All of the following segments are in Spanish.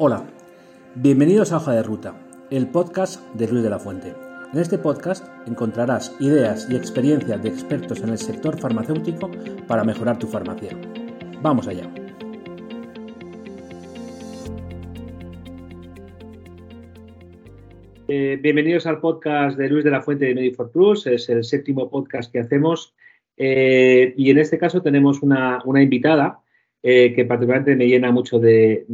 Hola, bienvenidos a Hoja de Ruta, el podcast de Luis de la Fuente. En este podcast encontrarás ideas y experiencias de expertos en el sector farmacéutico para mejorar tu farmacia. Vamos allá. Eh, bienvenidos al podcast de Luis de la Fuente de Medifor Plus. Es el séptimo podcast que hacemos. Eh, y en este caso tenemos una, una invitada eh, que particularmente me llena mucho de,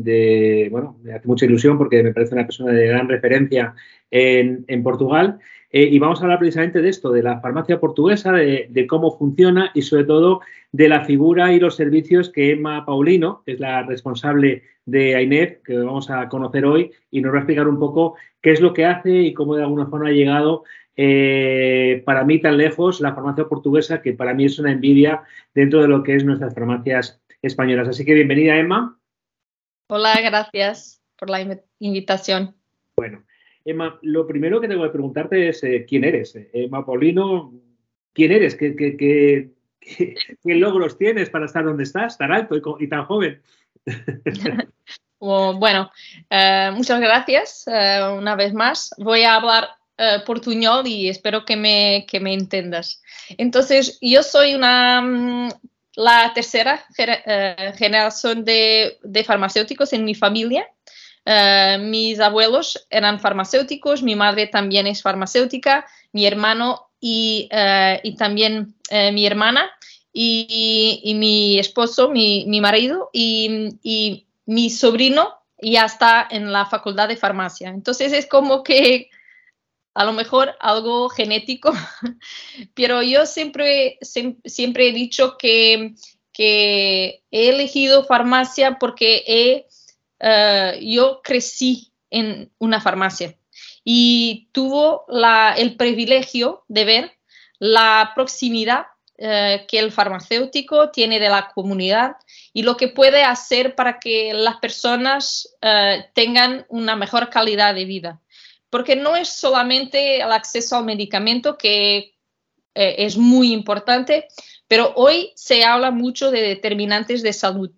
bueno, me hace mucha ilusión porque me parece una persona de gran referencia en, Portugal. Eh, y vamos a hablar precisamente de esto, de la farmacia portuguesa, de, cómo funciona y sobre todo de la figura y los servicios que Emma Paulino, que es la responsable de AINEF, que vamos a conocer hoy, y nos va a explicar un poco qué es lo que hace y cómo de alguna forma ha llegado eh, para mí tan lejos la farmacia portuguesa, que para mí es una envidia dentro de lo que es nuestras farmacias españolas. Así que bienvenida, Emma. Hola, gracias por la invitación. Bueno, Emma, lo primero que tengo que preguntarte es eh, quién eres. Emma Paulino, ¿quién eres? ¿Qué, qué, logros tienes para estar donde estás, tan alto y, tan joven? bueno, eh, muchas gracias eh, una vez más. Voy a hablar portuñol y espero que me, que me entendas. Entonces, yo soy una mm, la tercera eh, generación de, farmacéuticos en mi familia. Eh, mis abuelos eran farmacéuticos, mi madre también es farmacéutica, mi hermano y, eh, también mi hermana y, mi esposo, mi, marido y, y, mi sobrino ya está en la facultad de farmacia. Entonces es como que a lo mejor algo genético, pero yo siempre, siempre he dicho que, he elegido farmacia porque eh, yo crecí en una farmacia y tuvo el privilegio de ver la proximidad eh, que el farmacéutico tiene de la comunidad y lo que puede hacer para que las personas eh, tengan una mejor calidad de vida porque no es solamente el acceso al medicamento que eh, es muy importante, pero hoy se habla mucho de determinantes de salud.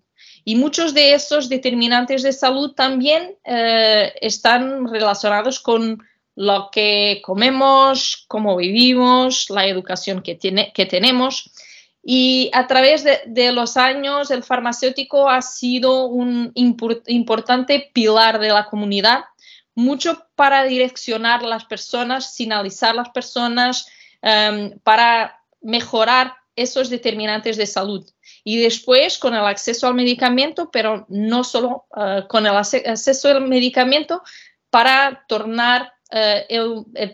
Y muchos de esos determinantes de salud también eh, están relacionados con lo que comemos, cómo vivimos, la educación que, tiene, que tenemos. Y a través de, los años, el farmacéutico ha sido un importante pilar de la comunidad mucho para direccionar las personas, sinalizar las personas, em, para mejorar esos determinantes de salud. Y después con el acceso al medicamento, pero no solo eh, con el acceso al medicamento, para tornar eh, el,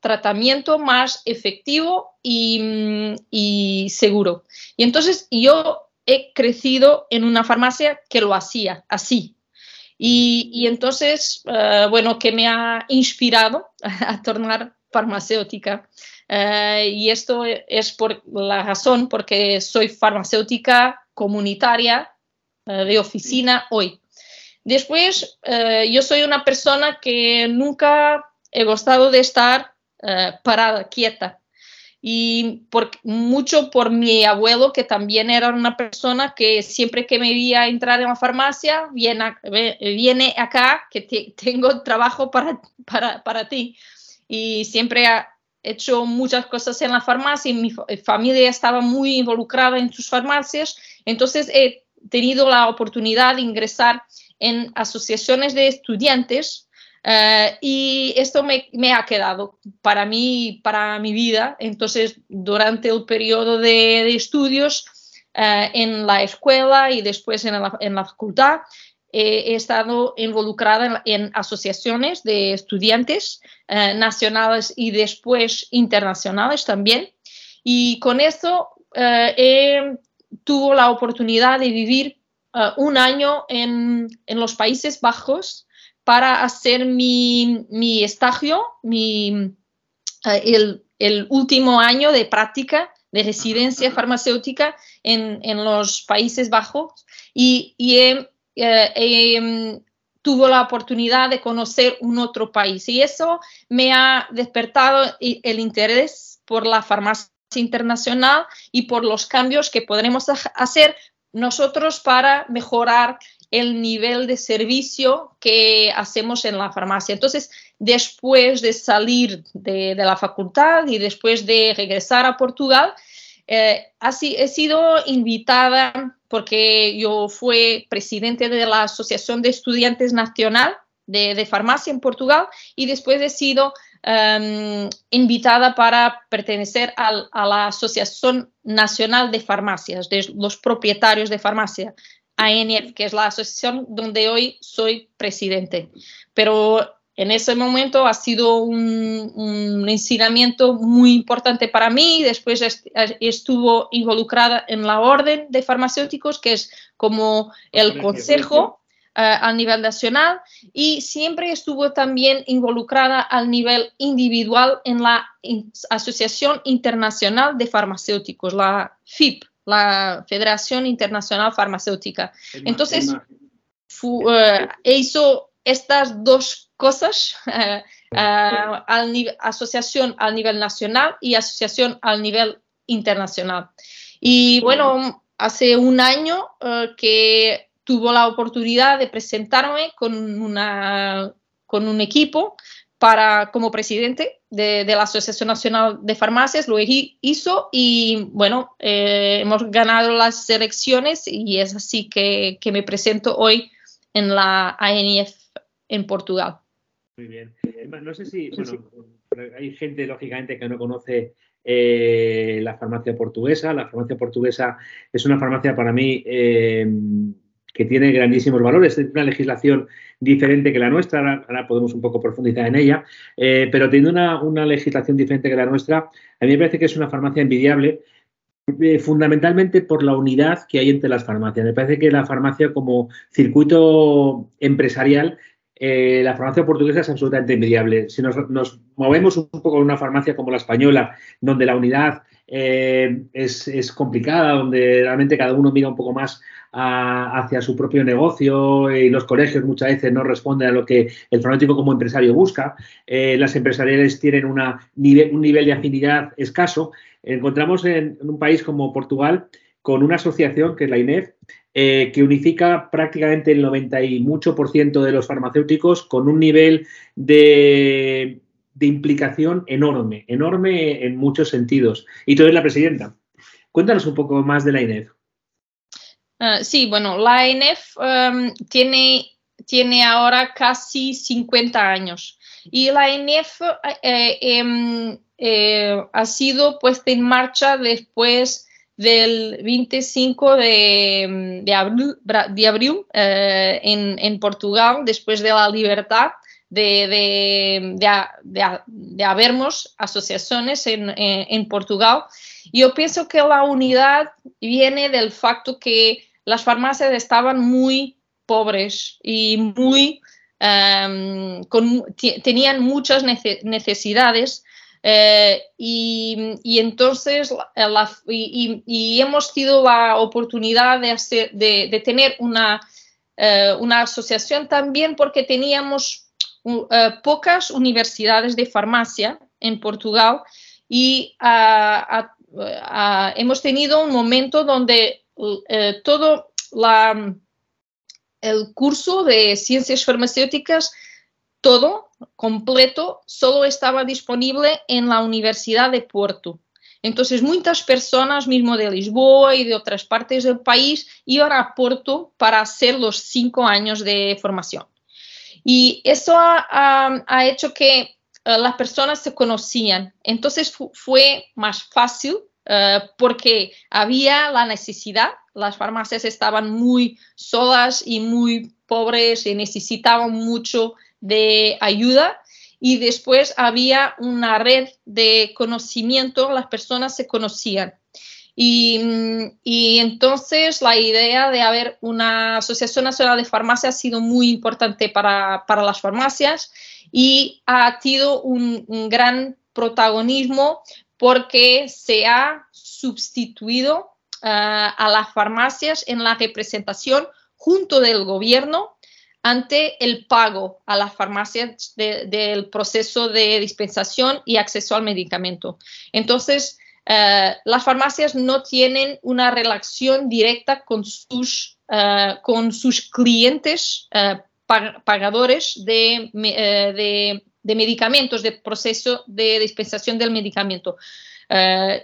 tratamiento más efectivo y, y seguro. Y entonces yo he crecido en una farmacia que lo hacía así, y, entonces, eh, bueno, que me ha inspirado a tornar farmacéutica. Eh, y esto es por la razón porque soy farmacéutica comunitaria eh, de oficina hoy. Después, yo soy una persona que nunca he gustado de estar parada, quieta y por, mucho por mi abuelo, que también era una persona que siempre que me veía entrar en la farmacia, viene, viene acá, que tengo trabajo para, para, para, ti. Y siempre ha hecho muchas cosas en la farmacia y mi familia estaba muy involucrada en sus farmacias, entonces he tenido la oportunidad de ingresar en asociaciones de estudiantes eh, y esto me, ha quedado para mí, para mi vida. Entonces, durante el periodo de, estudios eh, en la escuela y después en la, facultad, he estado involucrada en, asociaciones de estudiantes eh, nacionales y después internacionales también. Y con esto tuve la oportunidad de vivir un año en, en los Países Bajos para hacer mi, mi estagio, mi, eh, el, último año de práctica de residencia farmacéutica en, en los Países Bajos. Y, y eh, mm, tuvo la oportunidad de conocer un otro país. Y eso me ha despertado el interés por la farmacia internacional y por los cambios que podremos hacer nosotros para mejorar el nivel de servicio que hacemos en la farmacia. Entonces, después de salir de, la facultad y después de regresar a Portugal, eh, así, he sido invitada porque yo fui presidente de la Asociación de Estudiantes Nacional de, Farmacia en Portugal y después he sido em, invitada para pertenecer a la Asociación Nacional de Farmacias, de los propietarios de farmacia, ANF, que es la asociación donde hoy soy presidente. Pero en ese momento ha sido un, un, ensinamiento muy importante para mí. Después estuvo involucrada en la Orden de Farmacéuticos, que es como el consejo eh, a nivel nacional, y siempre estuvo también involucrada al nivel individual en la Asociación Internacional de Farmacéuticos, la FIP, la Federación Internacional Farmacéutica. Entonces, eh, hizo estas dos cosas, eh, eh, asociación al nivel nacional y asociación al nivel internacional. Y bueno, hace un año que tuvo la oportunidad de presentarme con, una, con un equipo para, como presidente de, la Asociación Nacional de Farmacias, lo hizo y bueno, hemos ganado las elecciones y es así que, que me presento hoy en la ANF en Portugal. Muy bien. No sé si, bueno, hay gente, lógicamente, que no conoce eh, la farmacia portuguesa. La farmacia portuguesa es una farmacia para mí eh, que tiene grandísimos valores. Es una legislación diferente que la nuestra, ahora, podemos un poco profundizar en ella, eh, pero teniendo una, una, legislación diferente que la nuestra, a mí me parece que es una farmacia envidiable. fundamentalmente por la unidad que hay entre las farmacias. Me parece que la farmacia como circuito empresarial eh, la farmacia portuguesa es absolutamente envidiable. Si nos, movemos un poco en una farmacia como la española, donde la unidad eh, es, complicada, donde realmente cada uno mira un poco más hacia su propio negocio y los colegios muchas veces no responden a lo que el farmacéutico como empresario busca, eh, las empresariales tienen una, un nivel de afinidad escaso, encontramos en, un país como Portugal con una asociación que es la INEF, eh, que unifica prácticamente el 90 y mucho por ciento de los farmacéuticos con un nivel de, implicación enorme, enorme en muchos sentidos. Y tú eres la presidenta. Cuéntanos un poco más de la INEF. Ah, sí, bueno, la INEF em, tiene, tiene ahora casi 50 años y la INEF eh, em, eh, ha sido puesta en marcha después del 25 de, de abril, de abril eh, en, en, Portugal, después de la libertad de, de, de, habermos asociaciones en, en, Portugal. Yo pienso que la unidad viene del facto que las farmacias estaban muy pobres y muy, con, tenían muchas necesidades eh, y, entonces y, hemos tenido la oportunidad de, tener una, eh, una, asociación también porque teníamos eh, pocas universidades de farmacia en Portugal y ah, ah, ah, hemos tenido un momento donde todo la, el curso de ciencias farmacéuticas todo completo solo estaba disponible en la Universidad de Porto. Entonces, muchas personas, mismo de Lisboa y de otras partes del país, iban a Porto para hacer los cinco años de formación. Y eso ha, hecho que eh, las personas se conocían. Entonces, fue más fácil eh, porque había la necesidad. Las farmacias estaban muy solas y muy pobres y necesitaban mucho de ayuda y después había una red de conocimiento, las personas se conocían. Y, entonces la idea de haber una Asociación Nacional de Farmacia ha sido muy importante para, las farmacias y ha tenido un, gran protagonismo porque se ha sustituido ah, a las farmacias en la representación junto del gobierno ante el pago a las farmacias del proceso de dispensación y acceso al medicamento. Entonces, las farmacias no tienen una relación directa con sus, con sus clientes pagadores de, de, de, medicamentos, de proceso de dispensación del medicamento.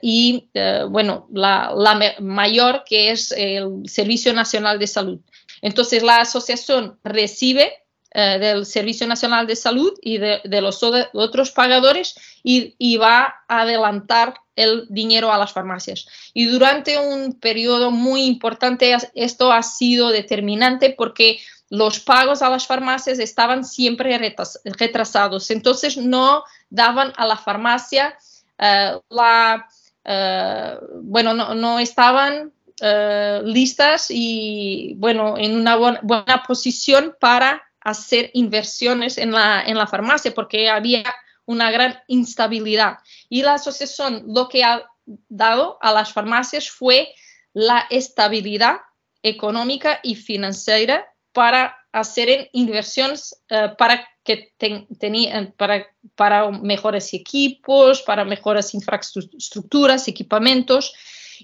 y bueno, la, mayor que es el Servicio Nacional de Salud. Entonces, la asociación recibe eh, del Servicio Nacional de Salud y de, los otros pagadores y, va a adelantar el dinero a las farmacias. Y durante un periodo muy importante esto ha sido determinante porque los pagos a las farmacias estaban siempre retrasados. Entonces no daban a la farmacia eh, la... Eh, bueno, no, estaban eh, listas y, bueno, en una buena, posición para hacer inversiones en la, en la farmacia porque había una gran instabilidad. Y la asociación lo que ha dado a las farmacias fue la estabilidad económica y financiera para hacer inversiones eh, para que tenían para, para mejores equipos, para mejores infraestructuras, equipamientos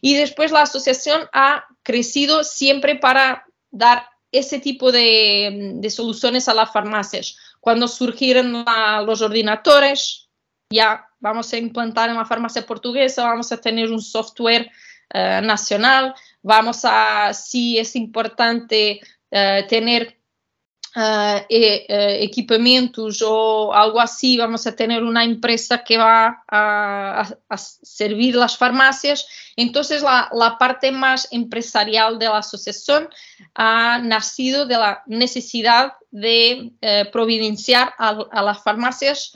y después la asociación ha crecido siempre para dar ese tipo de, soluciones a las farmacias. Cuando surgieron los ordinadores, ya vamos a implantar en la farmacia portuguesa, vamos a tener un software eh, nacional, vamos a, si es importante eh, tener uh, equipamientos o algo así, vamos a tener una empresa que va a, servir las farmacias. Entonces, la, parte más empresarial de la asociación ha nacido de la necesidad de providenciar a, las farmacias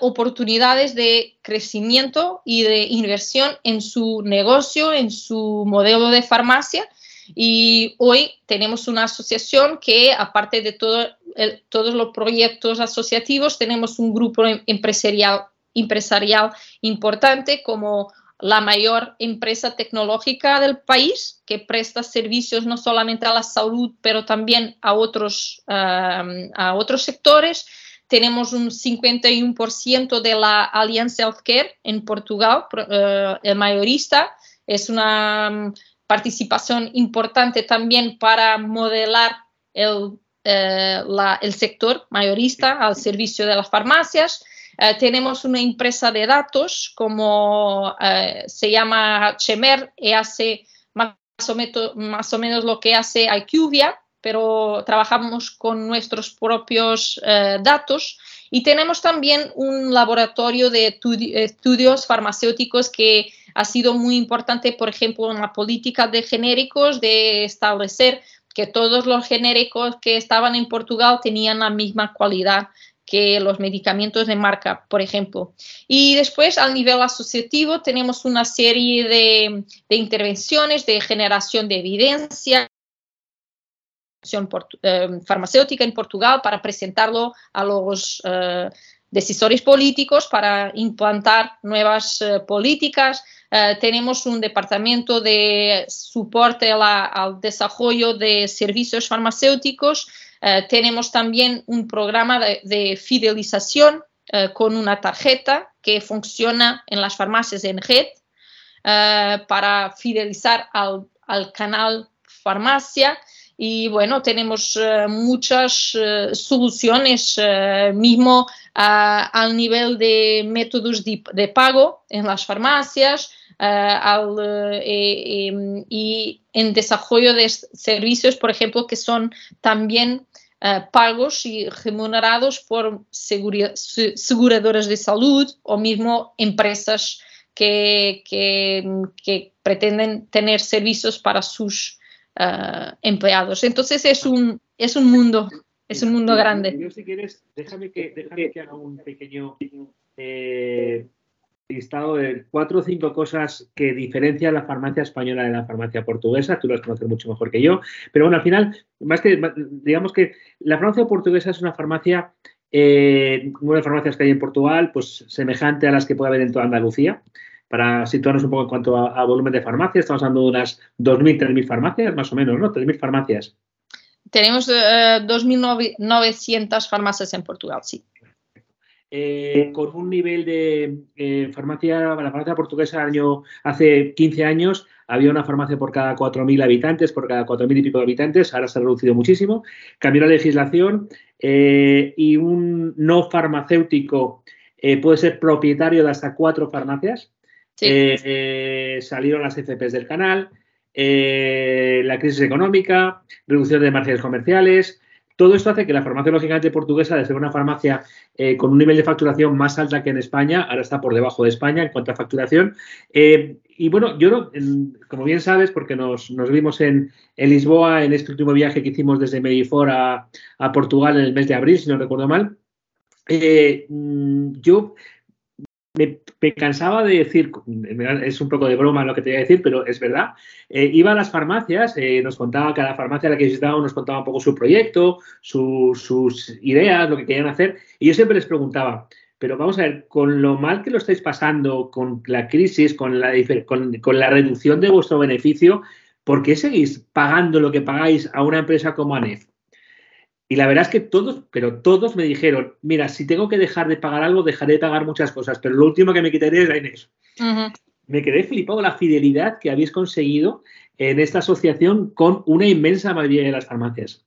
oportunidades de crecimiento y de inversión en su negocio, en su modelo de farmacia y hoy tenemos una asociación que, aparte de todo todos los proyectos asociativos, tenemos un grupo em, empresarial, empresarial importante como la mayor empresa tecnológica del país, que presta servicios no solamente a la salud, pero también a otros, a otros sectores. Tenemos un 51% de la Allianz Healthcare en Portugal, uh, el mayorista. Es una participación importante también para modelar el, eh, el sector mayorista al servicio de las farmacias. Eh, tenemos una empresa de datos como eh, se llama Chemer y hace más o, menos, más o menos lo que hace IQVIA, pero trabajamos con nuestros propios datos. Y tenemos también un laboratorio de estudios farmacéuticos que ha sido muy importante, por ejemplo, en la política de genéricos, de establecer que todos los genéricos que estaban en Portugal tenían la misma cualidad que los medicamentos de marca, por ejemplo. Y después, al nivel asociativo, tenemos una serie de, intervenciones de generación de evidencia eh, farmacéutica en Portugal para presentarlo a los eh, decisores políticos para implantar nuevas eh, políticas, eh, tenemos un departamento de soporte al desarrollo de servicios farmacéuticos. Uh, tenemos también un programa de, de fidelización uh, con una tarjeta que funciona en las farmacias en red para fidelizar al, al, canal farmacia. Y bueno, tenemos muchas soluciones, mismo al nivel de métodos de, pago en las farmacias, eh, al, eh, em, y en desarrollo de servicios, por ejemplo, que son también eh, pagos y remunerados por aseguradoras de salud o mismo empresas que, que, pretenden tener servicios para sus empleados. Entonces es un, es un mundo, es un mundo grande. Yo, si quieres, déjame que, déjame que haga un pequeño listado de cuatro o cinco cosas que diferencian la farmacia española de la farmacia portuguesa. Tú las conoces mucho mejor que yo. Pero bueno, al final, más que, digamos que la farmacia portuguesa es una farmacia, eh, una de farmacias que hay en Portugal, pues semejante a las que puede haber en toda Andalucía. Para situarnos un poco en cuanto a, volumen de farmacias, estamos hablando de unas 2.000, 3.000 farmacias, más o menos, ¿no? 3.000 farmacias. Tenemos 2.900 eh, farmacias en Portugal, sí. Eh, con un nivel de eh, farmacia, la farmacia portuguesa año, hace 15 años había una farmacia por cada 4.000 habitantes, por cada 4.000 y pico de habitantes, ahora se ha reducido muchísimo, cambió la legislación eh, y un no farmacéutico puede ser propietario de hasta cuatro farmacias. salieron las FPs del canal, la crisis económica, reducción de márgenes comerciales, todo esto hace que la farmacia, lógicamente, portuguesa, de ser una farmacia eh, con un nivel de facturación más alta que en España, ahora está por debajo de España en cuanto a facturación. Eh, y bueno, yo, como bien sabes, porque nos, vimos en, Lisboa en este último viaje que hicimos desde Medifor a, Portugal en el mes de abril, si no recuerdo mal, eh, mm, yo me, cansaba de decir, es un poco de broma lo que te voy a decir, pero es verdad. Eh, iba a las farmacias, eh, nos contaba cada farmacia a la que visitaba, nos contaba un poco su proyecto, sus ideas, lo que querían hacer. Y yo siempre les preguntaba, pero vamos a ver, con lo mal que lo estáis pasando, con la crisis, con la, con, con la reducción de vuestro beneficio, ¿por qué seguís pagando lo que pagáis a una empresa como ANEF? Y la verdad es que todos, pero todos me dijeron, mira, si tengo que dejar de pagar algo, dejaré de pagar muchas cosas, pero lo último que me quitaré es la Inés. Me quedé flipado la fidelidad que habéis conseguido en esta asociación con una inmensa mayoría de las farmacias.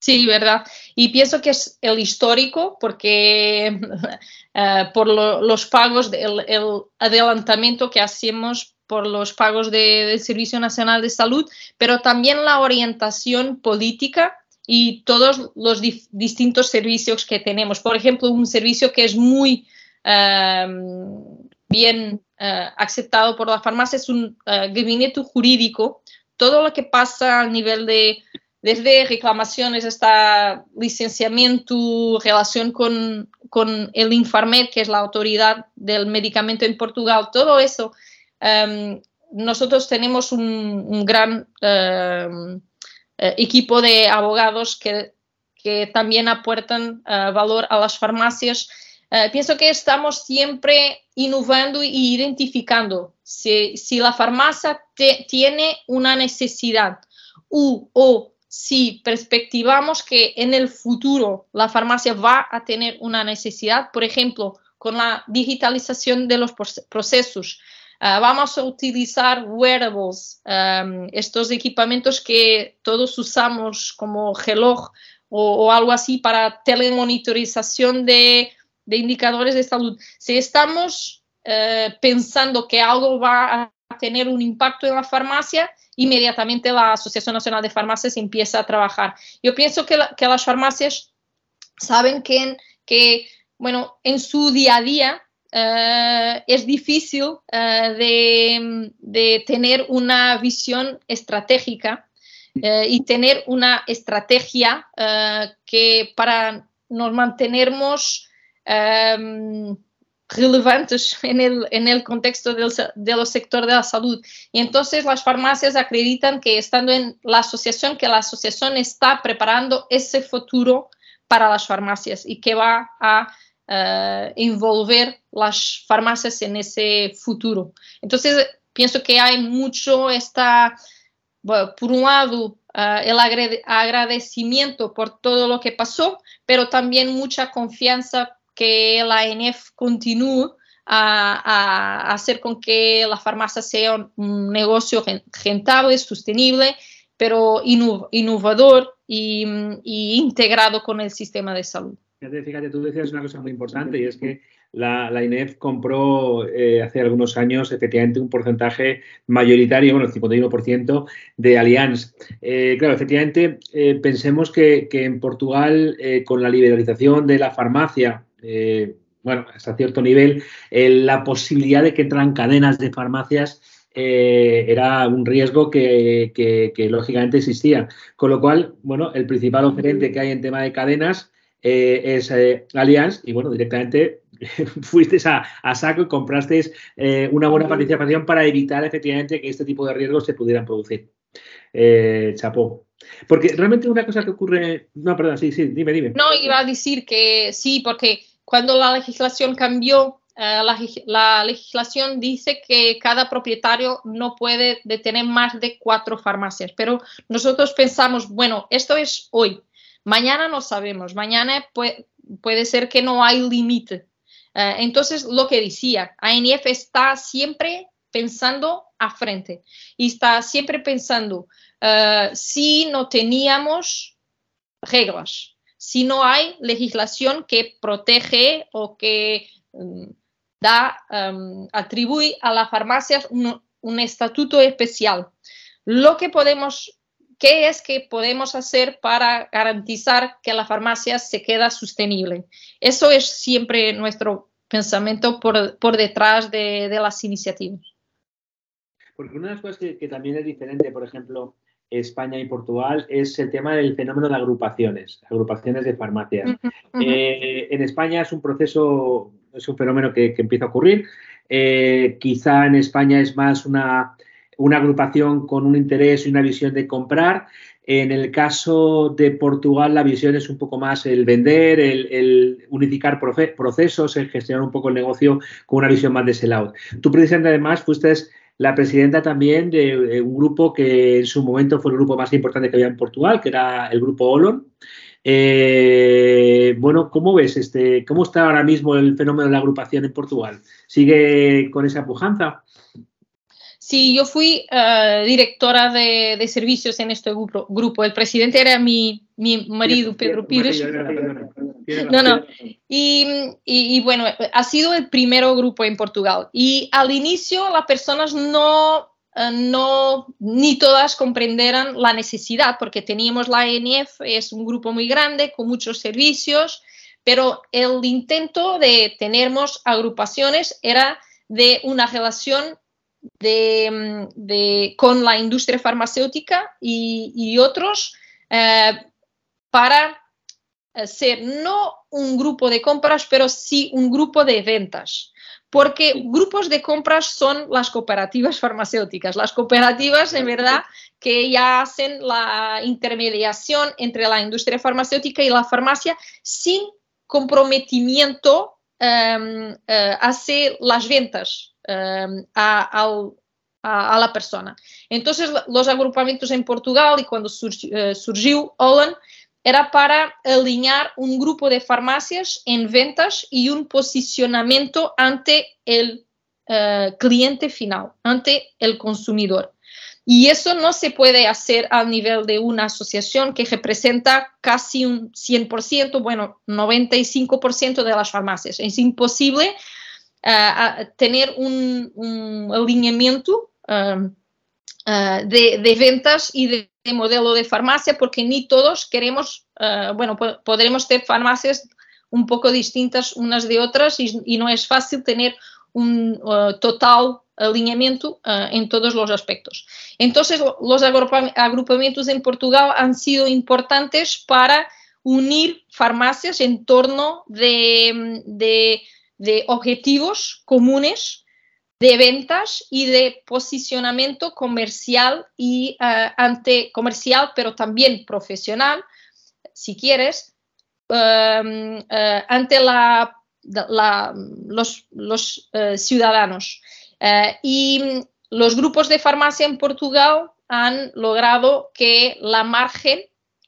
Sí, verdad. Y pienso que es el histórico porque eh, por los pagos, el, adelantamiento que hacemos por los pagos del Servicio Nacional de Salud, pero también la orientación política y todos los distintos servicios que tenemos. Por ejemplo, un servicio que es muy em, bien eh, aceptado por la farmacia es un eh, gabinete jurídico. Todo lo que pasa a nivel de, desde reclamaciones hasta licenciamiento, relación con, con el Infarmed, que es la autoridad del medicamento en Portugal, todo eso, em, nosotros tenemos un, un gran em, eh, equipo de abogados que, también aportan eh, valor a las farmacias. Eh, pienso que estamos siempre innovando e identificando si, la farmacia tiene una necesidad o si perspectivamos que en el futuro la farmacia va a tener una necesidad, por ejemplo, con la digitalización de los procesos, Ah, vamos a utilizar wearables, estos equipamientos que todos usamos como reloj o, algo así para telemonitorización de, indicadores de salud. Si estamos eh, pensando que algo va a tener un impacto en la farmacia, inmediatamente la Asociación Nacional de Farmacias empieza a trabajar. Yo pienso que, que las farmacias saben que, que, bueno, en su día a día eh, es difícil eh, de, tener una visión estratégica eh, y tener una estrategia que para nos mantenernos relevantes en el, en el contexto del, del, sector de la salud. Y entonces las farmacias acreditan que estando en la asociación, que la asociación está preparando ese futuro para las farmacias y que va a uh, envolver las farmacias en ese futuro. Entonces, pienso que hay mucho esta, por un lado, uh, el agradecimiento por todo lo que pasó, pero también mucha confianza que la ANF continúe a, a, hacer con que la farmacia sea un negocio rentable, sostenible, pero innovador y, y integrado con el sistema de salud. Fíjate, tú decías una cosa muy importante y es que la, INEF compró eh, hace algunos años efectivamente un porcentaje mayoritario, bueno, el 51% de Allianz. Eh, claro, efectivamente, eh, pensemos que, en Portugal, con la liberalización de la farmacia, bueno, hasta cierto nivel, la posibilidad de que entran cadenas de farmacias era un riesgo que, que, lógicamente existía. Con lo cual, bueno, el principal oferente que hay en tema de cadenas eh, es eh, Allianz y bueno, directamente fuiste a, saco y comprasteis eh, una buena participación para evitar efectivamente que este tipo de riesgos se pudieran producir. chapó. Porque realmente una cosa que ocurre. No, perdón, sí, sí, dime, dime. No, iba a decir que sí, porque cuando la legislación cambió, la, la, legislación dice que cada propietario no puede detener más de cuatro farmacias, pero nosotros pensamos, bueno, esto es hoy, Mañana no sabemos, mañana puede ser que no hay límite. Eh, entonces, lo que decía, ANF está siempre pensando a frente y está siempre pensando eh, si no teníamos reglas, si no hay legislación que protege o que mm, da, um, atribuye a las farmacias un, un estatuto especial. Lo que podemos ¿Qué es que podemos hacer para garantizar que la farmacia se queda sostenible? Eso es siempre nuestro pensamiento por, por detrás de, de, las iniciativas. Porque una de las cosas que, que, también es diferente, por ejemplo, España y Portugal, es el tema del fenómeno de agrupaciones, agrupaciones de farmacias. Uh -huh, uh -huh. Eh, en España es un proceso, es un fenómeno que, que empieza a ocurrir. Eh, quizá en España es más una una agrupación con un interés y una visión de comprar. En el caso de Portugal, la visión es un poco más el vender, el, el unificar procesos, el gestionar un poco el negocio con una visión más de sell-out. Tú, precisamente, además, fuiste la presidenta también de un grupo que en su momento fue el grupo más importante que había en Portugal, que era el grupo Olon. Eh, bueno, ¿cómo ves este, cómo está ahora mismo el fenómeno de la agrupación en Portugal? ¿Sigue con esa pujanza? Sí, yo fui uh, directora de, de, servicios en este grupo, grupo. El presidente era mi, mi marido, Pedro Pires. No, no. Y, y, y, bueno, ha sido el primer grupo en Portugal. Y al inicio las personas no, uh, no ni todas comprenderan la necesidad, porque teníamos la ANF, es un grupo muy grande, con muchos servicios, pero el intento de tenermos agrupaciones era de una relación de, de, con la industria farmacéutica y, otros eh, para ser no un grupo de compras, pero sí un grupo de ventas. Porque grupos de compras son las cooperativas farmacéuticas, las cooperativas en verdad que ya hacen la intermediación entre la industria farmacéutica y la farmacia sin comprometimiento um, hacia las ventas um, a, a, a, la persona. Entonces, los agrupamientos en Portugal y cuando surgió, uh, surgió Holland, era para alinear un grupo de farmacias en ventas y un posicionamiento ante el uh, cliente final, ante el consumidor. Y eso no se puede hacer a nivel de una asociación que representa casi un 100%, bueno, 95% de las farmacias. Es imposible uh, tener un, un alineamiento uh, uh, de, ventas y de, de, modelo de farmacia porque ni todos queremos, bueno, po podremos ter farmacias un poco distintas unas de otras y, no es fácil tener un total alineamiento uh, en todos los aspectos. Entonces, los agrupamientos en Portugal han sido importantes para unir farmacias en torno de de objetivos comunes de ventas y de posicionamiento comercial y uh, ante comercial, pero también profesional, si quieres, uh, uh, ante la, la, los, los ciudadanos. y los grupos de farmacia en Portugal han logrado que la margen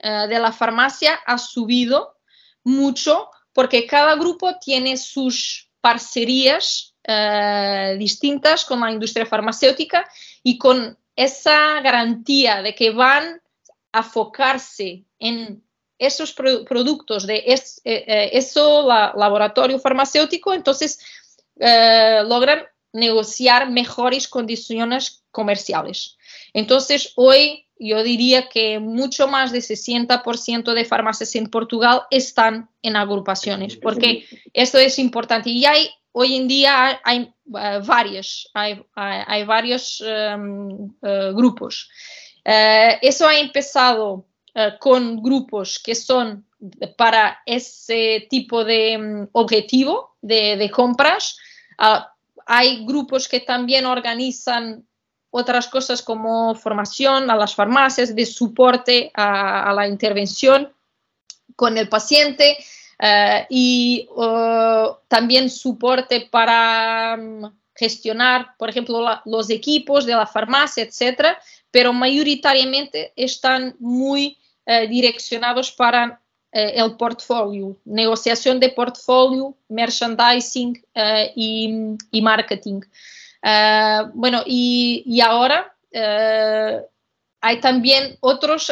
de la farmacia ha subido mucho porque cada grupo tiene sus parcerías uh, distintas con la industria farmacéutica y con esa garantía de que van a enfocarse en esos pro productos de es, eh, eh, laboratorio farmacéutico, entonces eh, logran negociar mejores condiciones comerciales. Entonces, hoy yo diría que mucho más de 60% de farmacias en Portugal están en agrupaciones, porque esto es importante. Y hay, hoy en día hay, hay uh, varios, hay, hay, hay varios um, uh, grupos. Uh, eso ha empezado con grupos que son para ese tipo de um, objetivo de, de compras. hay grupos que también organizan otras cosas como formación a las farmacias, de soporte a, la intervención con el paciente uh, y uh, también soporte para um, gestionar, por ejemplo, los equipos de la farmacia, etcétera, pero mayoritariamente están muy uh, direccionados para el portfolio, negociación de portfolio, merchandising y, marketing. Bueno, y, ahora hay también otros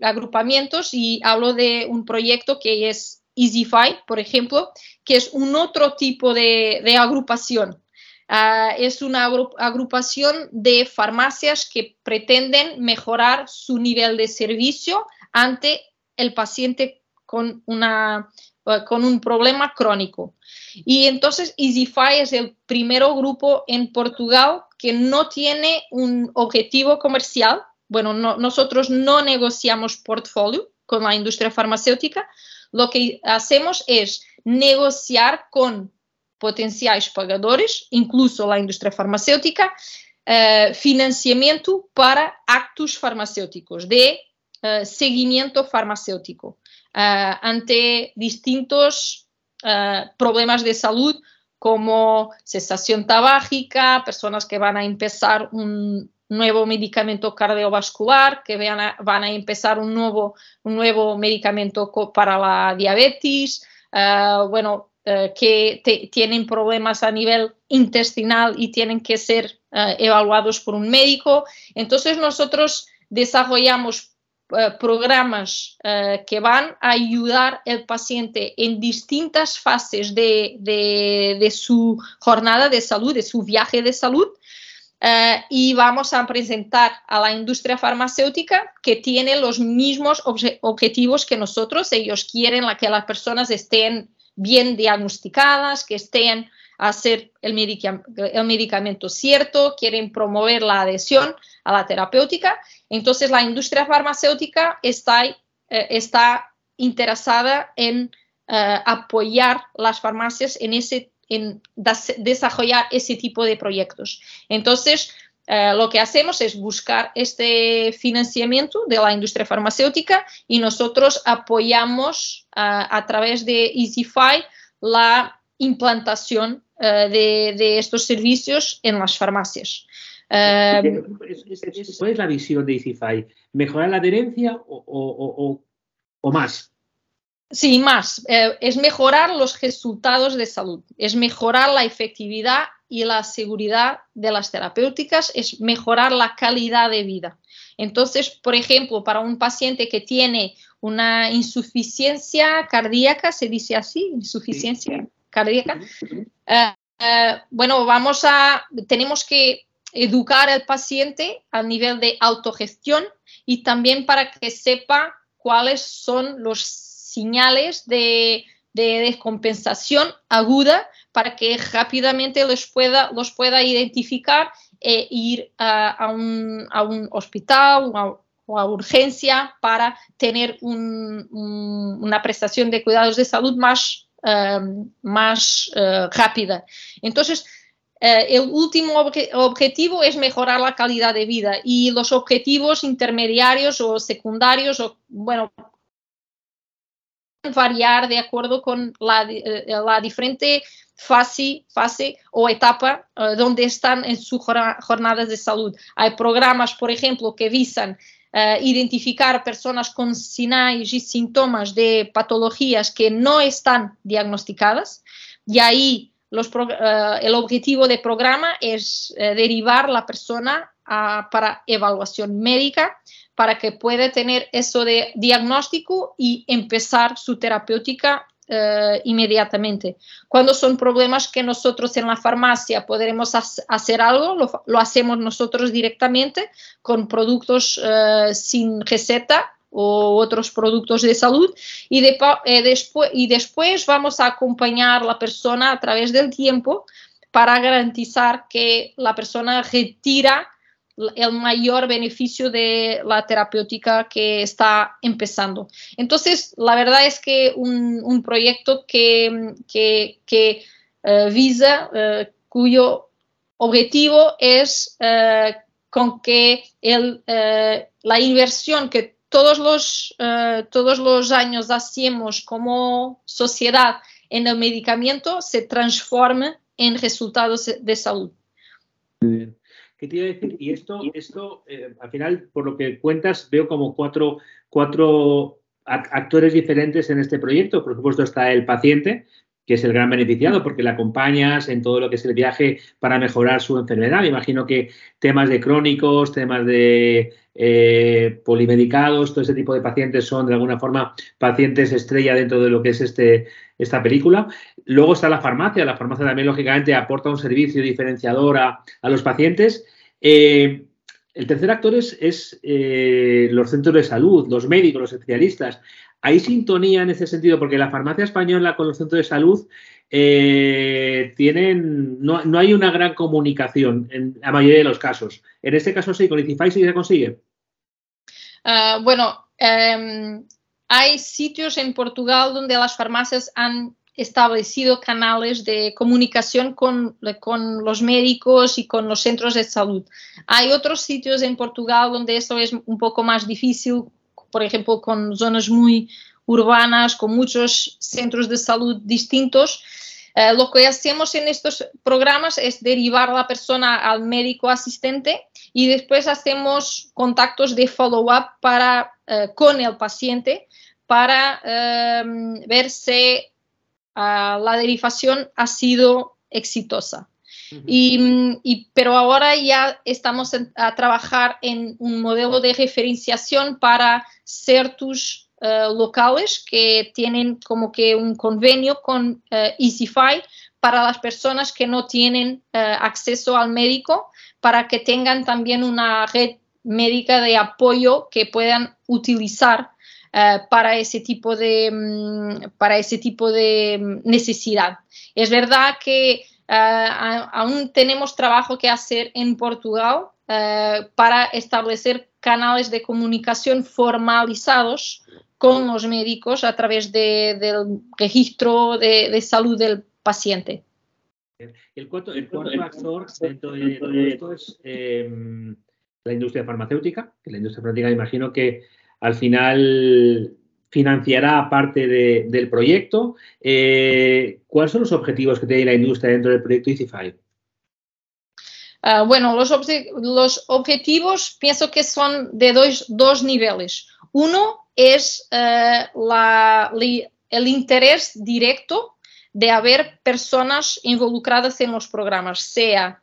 agrupamientos y hablo de un proyecto que es EasyFi, por ejemplo, que es un otro tipo de, agrupación. Ah, es una agrupación de farmacias que pretenden mejorar su nivel de servicio ante el paciente con, una, eh, con un problema crónico. Y entonces EasyFi es el primer grupo en Portugal que no tiene un objetivo comercial. Bueno, nosotros no negociamos portfolio con la industria farmacéutica. Lo que hacemos es negociar con potenciais pagadores, incluso a indústria farmacêutica, uh, financiamento para actos farmacêuticos, de uh, seguimiento farmacêutico, uh, ante distintos problemas de saúde, como cesación tabágica, personas que van a empezar un nuevo medicamento cardiovascular, que van a, van a empezar un nuevo, un nuevo medicamento para la diabetes, bueno, eh, que tienen problemas a nivel intestinal y tienen que ser eh, evaluados por un médico. Entonces nosotros desarrollamos eh, programas que van a ayudar al paciente en distintas fases de, de, su jornada de salud, de su viaje de salud. y vamos a presentar a la industria farmacéutica que tiene los mismos objetivos que nosotros. Ellos quieren que las personas estén bien diagnosticadas, que estén a hacer el, el, medicamento cierto, quieren promover la adhesión a la terapéutica. Entonces, la industria farmacéutica está, eh, está interesada en eh, apoyar las farmacias en, ese, en desarrollar ese tipo de proyectos. Entonces, eh, lo que hacemos es buscar este financiamiento de la industria farmacéutica y nosotros apoyamos a través de EasyFi la implantación de, estos servicios en las farmacias. ¿Cuál es la visión de EasyFi? ¿Mejorar la adherencia o, o más? Sí, más. es mejorar los resultados de salud, es mejorar la efectividad y la seguridad de las terapéuticas es mejorar la calidad de vida. Entonces, por ejemplo, para un paciente que tiene una insuficiencia cardíaca, se dice así, insuficiencia cardíaca, eh, eh, bueno, vamos a, tenemos que educar al paciente a nivel de autogestión y también para que sepa cuáles son los señales de, de descompensación aguda para que rápidamente los pueda, los pueda identificar e ir a, un, hospital o a, urgencia para tener una prestación de cuidados de salud más, em, más eh, rápida. Entonces, el último objetivo es mejorar la calidad de vida y los objetivos intermediarios o secundarios, o, bueno, variar de acuerdo con la, eh, diferente fase, fase o etapa uh, donde están en sus jornadas de salud. Hay programas, por ejemplo, que visan identificar personas con sinais y síntomas de patologías que no están diagnosticadas y ahí los uh, el objetivo del programa es derivar la persona para evaluación médica para que pueda tener eso de diagnóstico y empezar su terapéutica uh, inmediatamente. Cuando son problemas que nosotros en la farmacia podremos hacer algo, lo, lo, hacemos nosotros directamente con productos uh, sin receta o otros productos de salud eh, después, y después vamos a acompañar a la persona a través del tiempo para garantizar que la persona retira el mayor beneficio de la terapéutica que está empezando. Entonces, la verdad es que un, proyecto que, que, eh, visa, eh, cuyo objetivo es con que el, la inversión que todos los, todos los años hacemos como sociedad en el medicamento se transforme en resultados de salud. ¿Qué te iba a decir? Y esto, esto eh, al final, por lo que cuentas, veo como cuatro, cuatro actores diferentes en este proyecto. Por supuesto está el paciente, que es el gran beneficiado porque le acompañas en todo lo que es el viaje para mejorar su enfermedad. Me imagino que temas de crónicos, temas de eh, polimedicados, todo ese tipo de pacientes son de alguna forma pacientes estrella dentro de lo que es este, esta película. Luego está la farmacia. La farmacia también, lógicamente, aporta un servicio diferenciador a, los pacientes. Eh, el tercer actor es, eh, los centros de salud, los médicos, los especialistas. ¿Hay sintonía en ese sentido? Porque la farmacia española con los centros de salud eh, tienen, no, hay una gran comunicación en la mayoría de los casos. En este caso sí, con Icify sí se consigue. Ah, bueno, em, hay sitios en Portugal donde las farmacias han establecido canales de comunicación con, con, los médicos y con los centros de salud. Hay otros sitios en Portugal donde eso es un poco más difícil por ejemplo, con zonas muy urbanas, con muchos centros de salud distintos. Eh, lo que hacemos en estos programas es derivar la persona al médico asistente y después hacemos contactos de follow-up para, eh, con el paciente para eh, ver si ah, la derivación ha sido exitosa y, pero ahora ya estamos a trabajar en un modelo de referenciación para ciertos eh, locales que tienen como que un convenio con uh, EasyFi para las personas que no tienen eh, acceso al médico, para que tengan también una red médica de apoyo que puedan utilizar para ese tipo de mm, para ese tipo de mm, necesidad. Es verdad que eh, aún tenemos trabajo que hacer en Portugal eh, para establecer canales de comunicación formalizados con los médicos a través del registro de, salud del paciente. El cuarto, actor dentro de, esto es em, la industria farmacéutica, la industria farmacéutica imagino que al final financiará parte del proyecto. Eh, ¿Cuáles son los objetivos que tiene la industria dentro del proyecto EasyFi? Ah, bueno, los, objetivos pienso que son de dos, niveles. Uno es eh, el interés directo de haber personas involucradas en los programas, sea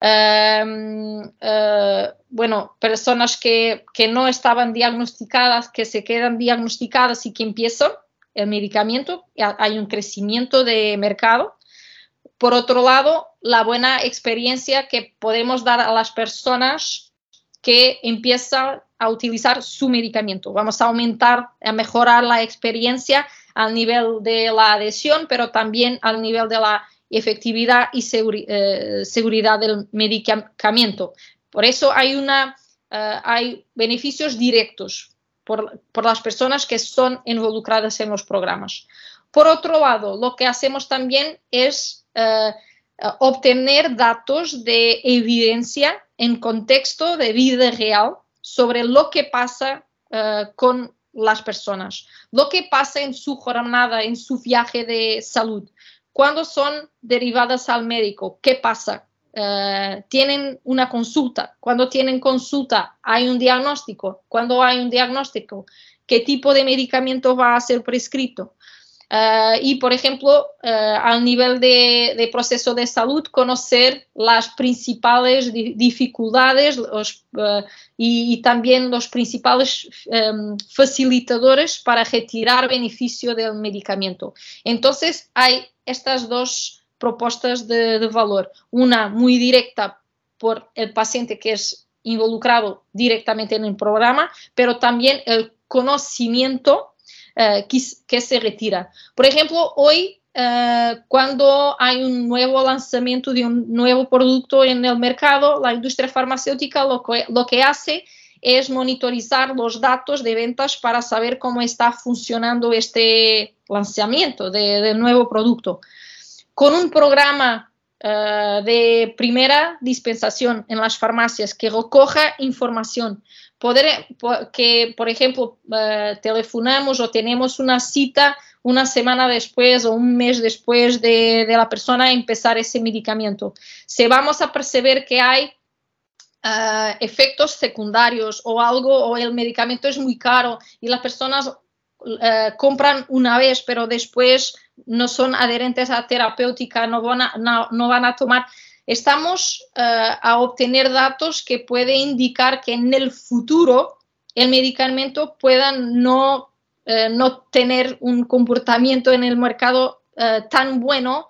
Em, eh, bueno, personas que, no estaban diagnosticadas, que se quedan diagnosticadas y que empiezan el medicamento, hay un crecimiento de mercado. Por otro lado, la buena experiencia que podemos dar a las personas que empiezan a utilizar su medicamento. Vamos a aumentar, a mejorar la experiencia al nivel de la adhesión, pero también al nivel de la efectividad y eh, seguridad del medicamento. Por eso hay, eh, beneficios directos por, las personas que son involucradas en los programas. Por otro lado, lo que hacemos también es eh, obtener datos de evidencia en contexto de vida real sobre lo que pasa con las personas, lo que pasa en su jornada, en su viaje de salud, cuando son derivadas al médico, ¿qué pasa? Eh, tienen una consulta. Cuando tienen consulta, hay un diagnóstico. Cuando hay un diagnóstico, ¿qué tipo de medicamento va a ser prescrito? Eh, y, por ejemplo, eh, al nivel de, proceso de salud, conocer las principales dificultades y, y, también los principales em, facilitadores para retirar beneficio del medicamento. Entonces, hay estas dos propuestas de, valor. Una muy directa por el paciente que es involucrado directamente en el programa, pero también el conocimiento eh, que, se retira. Por ejemplo, hoy, eh, cuando hay un nuevo lanzamiento de un nuevo producto en el mercado, la industria farmacéutica lo que, lo que hace es monitorizar los datos de ventas para saber cómo está funcionando este lanzamiento del nuevo producto. Con un programa eh, de primera dispensación en las farmacias que recoja información, poder que, por ejemplo, uh, telefonamos o tenemos una cita una semana después o un mes después de, de la persona empezar ese medicamento. Si vamos a percibir que hay Uh, efectos secundarios o algo, o el medicamento es muy caro y las personas compran una vez, pero después no son adherentes a terapéutica, no van a, no, van a tomar. Estamos a obtener datos que pueden indicar que en el futuro el medicamento pueda no, no tener un comportamiento en el mercado tan bueno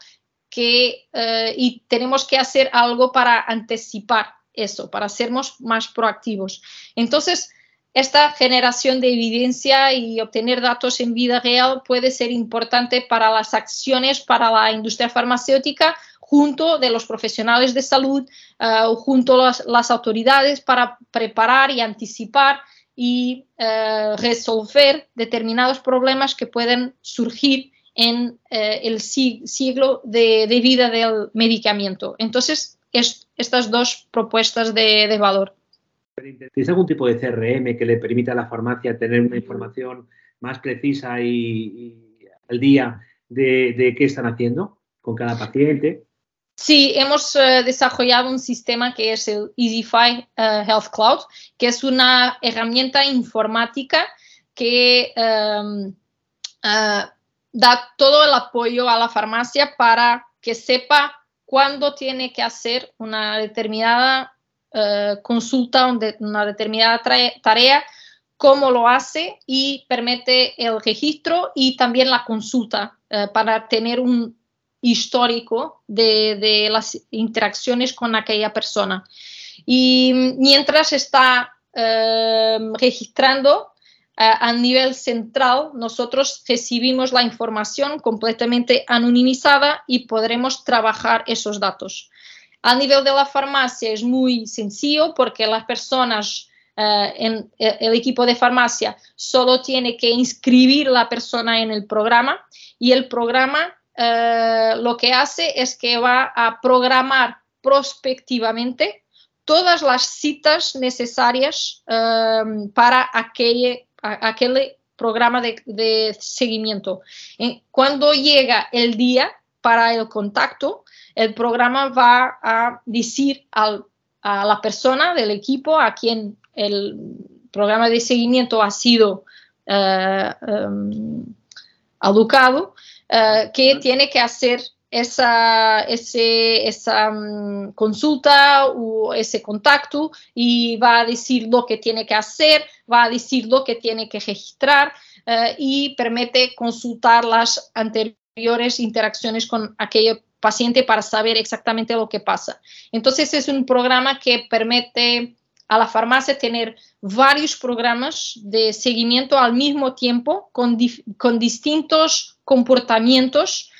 que, y tenemos que hacer algo para anticipar eso, para sermos más proactivos. Entonces, esta generación de evidencia y obtener datos en vida real puede ser importante para las acciones para la industria farmacéutica junto de los profesionales de salud uh, junto a las, autoridades para preparar y anticipar y uh, resolver determinados problemas que pueden surgir en uh, el siglo de, vida del medicamento. Entonces, es, estas dos propuestas de, de valor. ¿Tienes algún tipo de CRM que le permita a la farmacia tener una información más precisa y, al día de, qué están haciendo con cada paciente? Sí, hemos eh, desarrollado un sistema que es el EasyFi eh, Health Cloud, que es una herramienta informática que em, eh, da todo el apoyo a la farmacia para que sepa cuándo tiene que hacer una determinada consulta una determinada tarea, cómo lo hace y permite el registro y también la consulta para tener un histórico de, las interacciones con aquella persona. Y mientras está eh, registrando a nivel central, nosotros recibimos la información completamente anonimizada y podremos trabajar esos datos. A nivel de la farmacia es muy sencillo porque las personas, eh, en, eh, el equipo de farmacia solo tiene que inscribir la persona en el programa y el programa eh, lo que hace es que va a programar prospectivamente todas las citas necesarias para aquel, programa de, seguimiento. Cuando llega el día para el contacto, el programa va a decir a la persona del equipo a quien el programa de seguimiento ha sido eh, em, educado eh, que tiene que hacer esa, esa mm, consulta o ese contacto y va a decir lo que tiene que hacer, va a decir lo que tiene que registrar eh, y permite consultar las anteriores interacciones con aquello paciente para saber exactamente lo que pasa. Entonces es un programa que permite a la farmacia tener varios programas de seguimiento al mismo tiempo con, con distintos comportamientos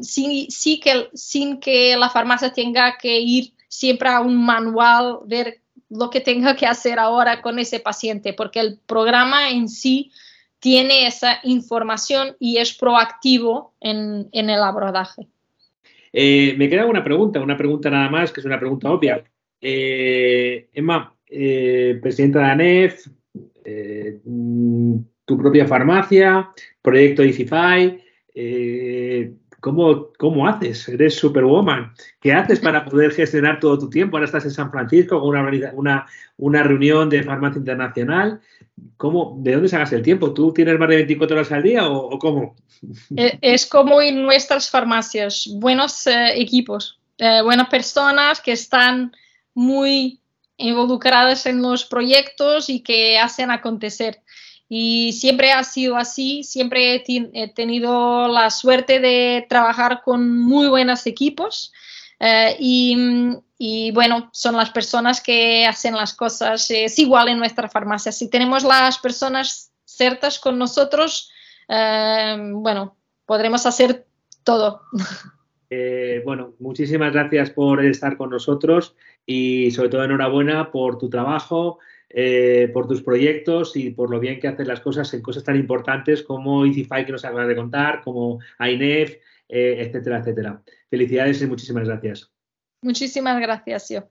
sin, sin, que, sin que la farmacia tenga que ir siempre a un manual, ver lo que tenga que hacer ahora con ese paciente, porque el programa en sí tiene esa información y es proactivo en, en el abordaje. Eh, me queda una pregunta, una pregunta nada más, que es una pregunta obvia. Eh, Emma, eh, presidenta de ANEF, mm, tu propia farmacia, proyecto EasyFi, ¿cómo, ¿cómo, haces? Eres superwoman. ¿Qué haces para poder gestionar todo tu tiempo? Ahora estás en San Francisco con una, reunión de farmacia internacional. ¿Cómo, ¿De dónde sacas el tiempo? ¿Tú tienes más de 24 horas al día o, cómo? E, es como en nuestras farmacias, buenos eh, equipos, eh, buenas personas que están muy involucradas en los proyectos y que hacen acontecer. Y siempre ha sido así, siempre he, tenido la suerte de trabajar con muy buenos equipos. Eh, y, bueno, son las personas que hacen las cosas. Es igual en nuestra farmacia. Si tenemos las personas ciertas con nosotros, eh, bueno, podremos hacer todo. Eh, bueno, muchísimas gracias por estar con nosotros y sobre todo enhorabuena por tu trabajo, eh, por tus proyectos y por lo bien que haces las cosas en cosas tan importantes como EasyFi que nos acabas de contar, como INEF, etcétera, etcétera. Felicidades y muchísimas gracias. Muchísimas gracias, yo.